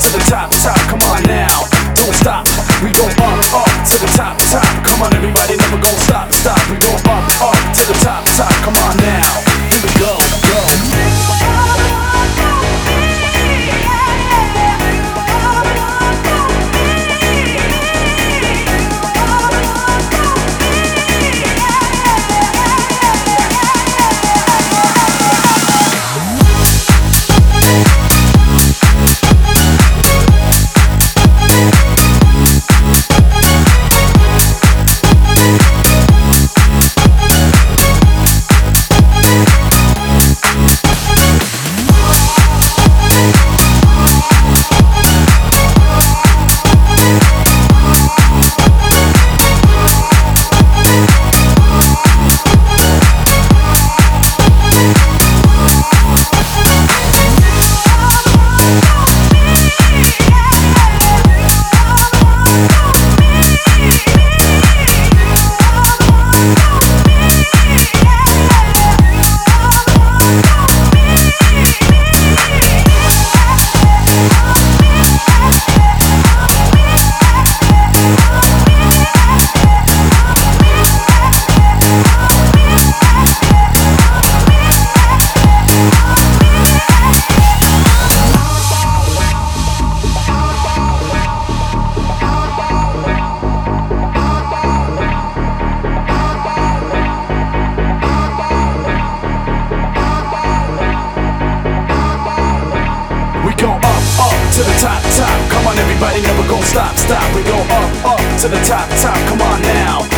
to the top, top. Come on now, don't stop. We go up, up to the top, top. Come on, everybody, never gonna stop, stop. We go up, up to the top, top. Come on now, Go up, up to the top, top. Come on, everybody, never gonna stop, stop. We go up, up to the top, top. Come on now,